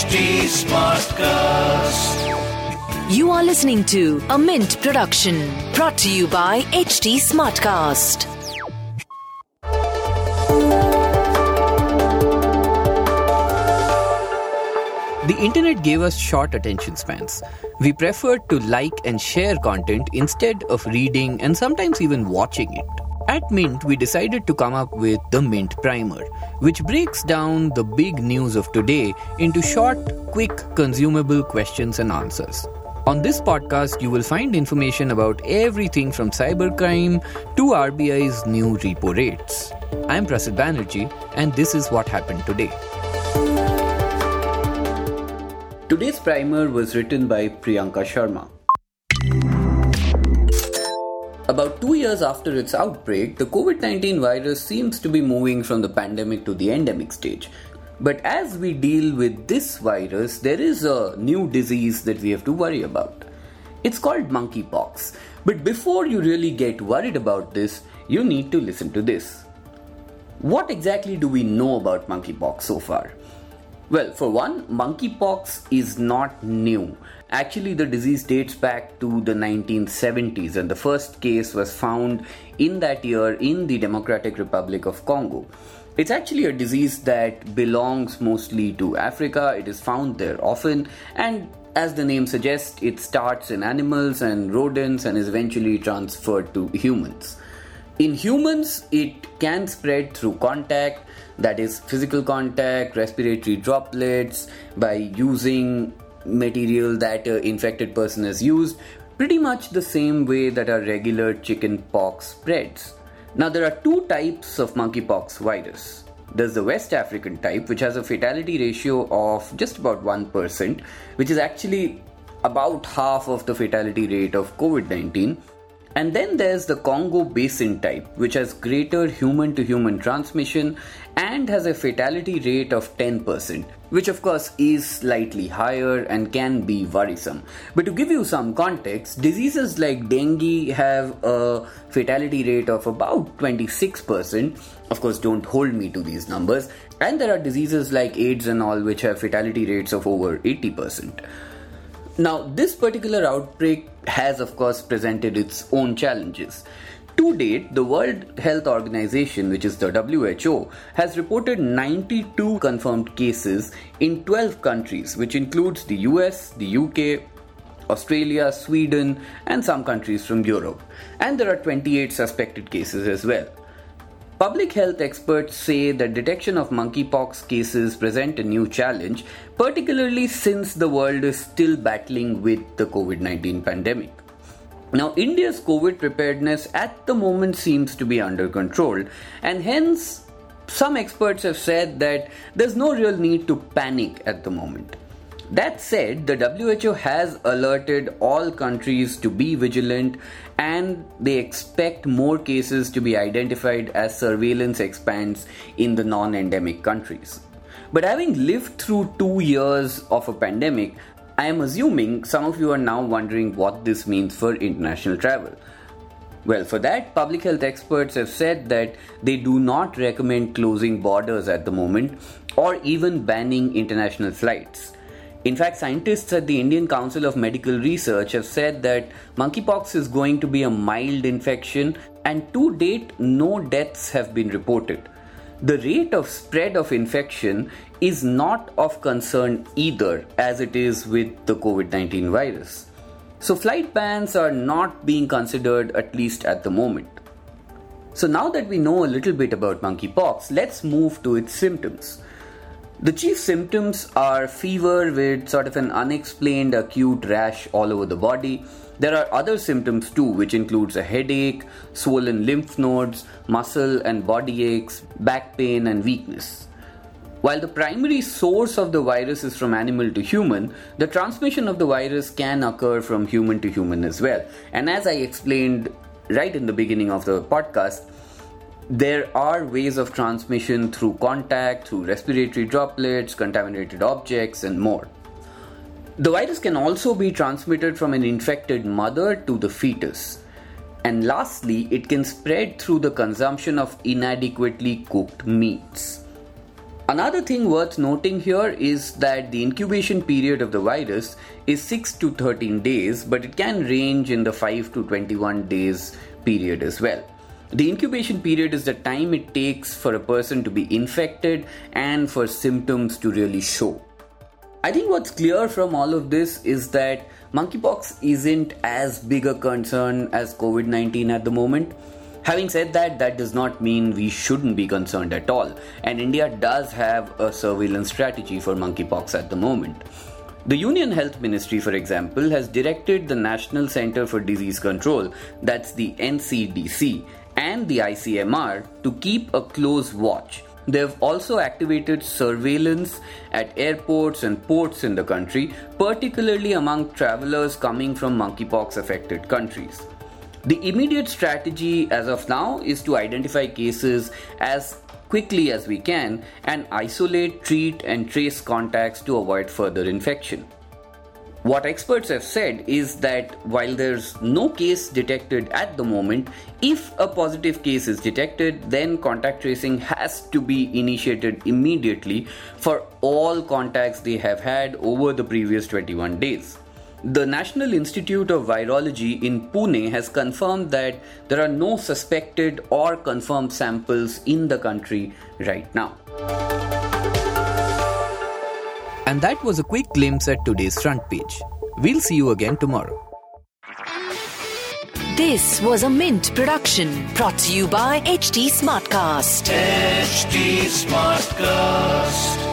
HT Smartcast. You are listening to a Mint production brought to you by HT Smartcast. The internet gave us short attention spans. We preferred to like and share content instead of reading and sometimes even watching it. At Mint, we decided to come up with the Mint Primer, which breaks down the big news of today into short, quick, consumable questions and answers. On this podcast, you will find information about everything from cybercrime to RBI's new repo rates. I'm Prasid Banerjee, and this is what happened today. Today's primer was written by Priyanka Sharma. About two years after its outbreak, the COVID 19 virus seems to be moving from the pandemic to the endemic stage. But as we deal with this virus, there is a new disease that we have to worry about. It's called monkeypox. But before you really get worried about this, you need to listen to this. What exactly do we know about monkeypox so far? Well, for one, monkeypox is not new. Actually, the disease dates back to the 1970s, and the first case was found in that year in the Democratic Republic of Congo. It's actually a disease that belongs mostly to Africa. It is found there often, and as the name suggests, it starts in animals and rodents and is eventually transferred to humans. In humans, it can spread through contact, that is, physical contact, respiratory droplets, by using material that an infected person has used, pretty much the same way that a regular chicken pox spreads. Now, there are two types of monkeypox virus. There's the West African type, which has a fatality ratio of just about 1%, which is actually about half of the fatality rate of COVID 19 and then there's the Congo Basin type, which has greater human to human transmission and has a fatality rate of 10%, which of course is slightly higher and can be worrisome. But to give you some context, diseases like dengue have a fatality rate of about 26%. Of course, don't hold me to these numbers. And there are diseases like AIDS and all, which have fatality rates of over 80%. Now, this particular outbreak has, of course, presented its own challenges. To date, the World Health Organization, which is the WHO, has reported 92 confirmed cases in 12 countries, which includes the US, the UK, Australia, Sweden, and some countries from Europe. And there are 28 suspected cases as well. Public health experts say that detection of monkeypox cases present a new challenge, particularly since the world is still battling with the COVID 19 pandemic. Now, India's COVID preparedness at the moment seems to be under control, and hence, some experts have said that there's no real need to panic at the moment. That said, the WHO has alerted all countries to be vigilant and they expect more cases to be identified as surveillance expands in the non endemic countries. But having lived through two years of a pandemic, I am assuming some of you are now wondering what this means for international travel. Well, for that, public health experts have said that they do not recommend closing borders at the moment or even banning international flights. In fact, scientists at the Indian Council of Medical Research have said that monkeypox is going to be a mild infection, and to date, no deaths have been reported. The rate of spread of infection is not of concern either, as it is with the COVID 19 virus. So, flight bans are not being considered, at least at the moment. So, now that we know a little bit about monkeypox, let's move to its symptoms. The chief symptoms are fever with sort of an unexplained acute rash all over the body. There are other symptoms too, which includes a headache, swollen lymph nodes, muscle and body aches, back pain, and weakness. While the primary source of the virus is from animal to human, the transmission of the virus can occur from human to human as well. And as I explained right in the beginning of the podcast, there are ways of transmission through contact, through respiratory droplets, contaminated objects, and more. The virus can also be transmitted from an infected mother to the fetus. And lastly, it can spread through the consumption of inadequately cooked meats. Another thing worth noting here is that the incubation period of the virus is 6 to 13 days, but it can range in the 5 to 21 days period as well. The incubation period is the time it takes for a person to be infected and for symptoms to really show. I think what's clear from all of this is that monkeypox isn't as big a concern as COVID 19 at the moment. Having said that, that does not mean we shouldn't be concerned at all, and India does have a surveillance strategy for monkeypox at the moment. The Union Health Ministry, for example, has directed the National Center for Disease Control, that's the NCDC, and the ICMR to keep a close watch. They've also activated surveillance at airports and ports in the country, particularly among travelers coming from monkeypox affected countries. The immediate strategy as of now is to identify cases as quickly as we can and isolate, treat, and trace contacts to avoid further infection. What experts have said is that while there's no case detected at the moment, if a positive case is detected, then contact tracing has to be initiated immediately for all contacts they have had over the previous 21 days. The National Institute of Virology in Pune has confirmed that there are no suspected or confirmed samples in the country right now. And that was a quick glimpse at today's front page. We'll see you again tomorrow. This was a Mint production brought to you by HT Smartcast. HT Smartcast.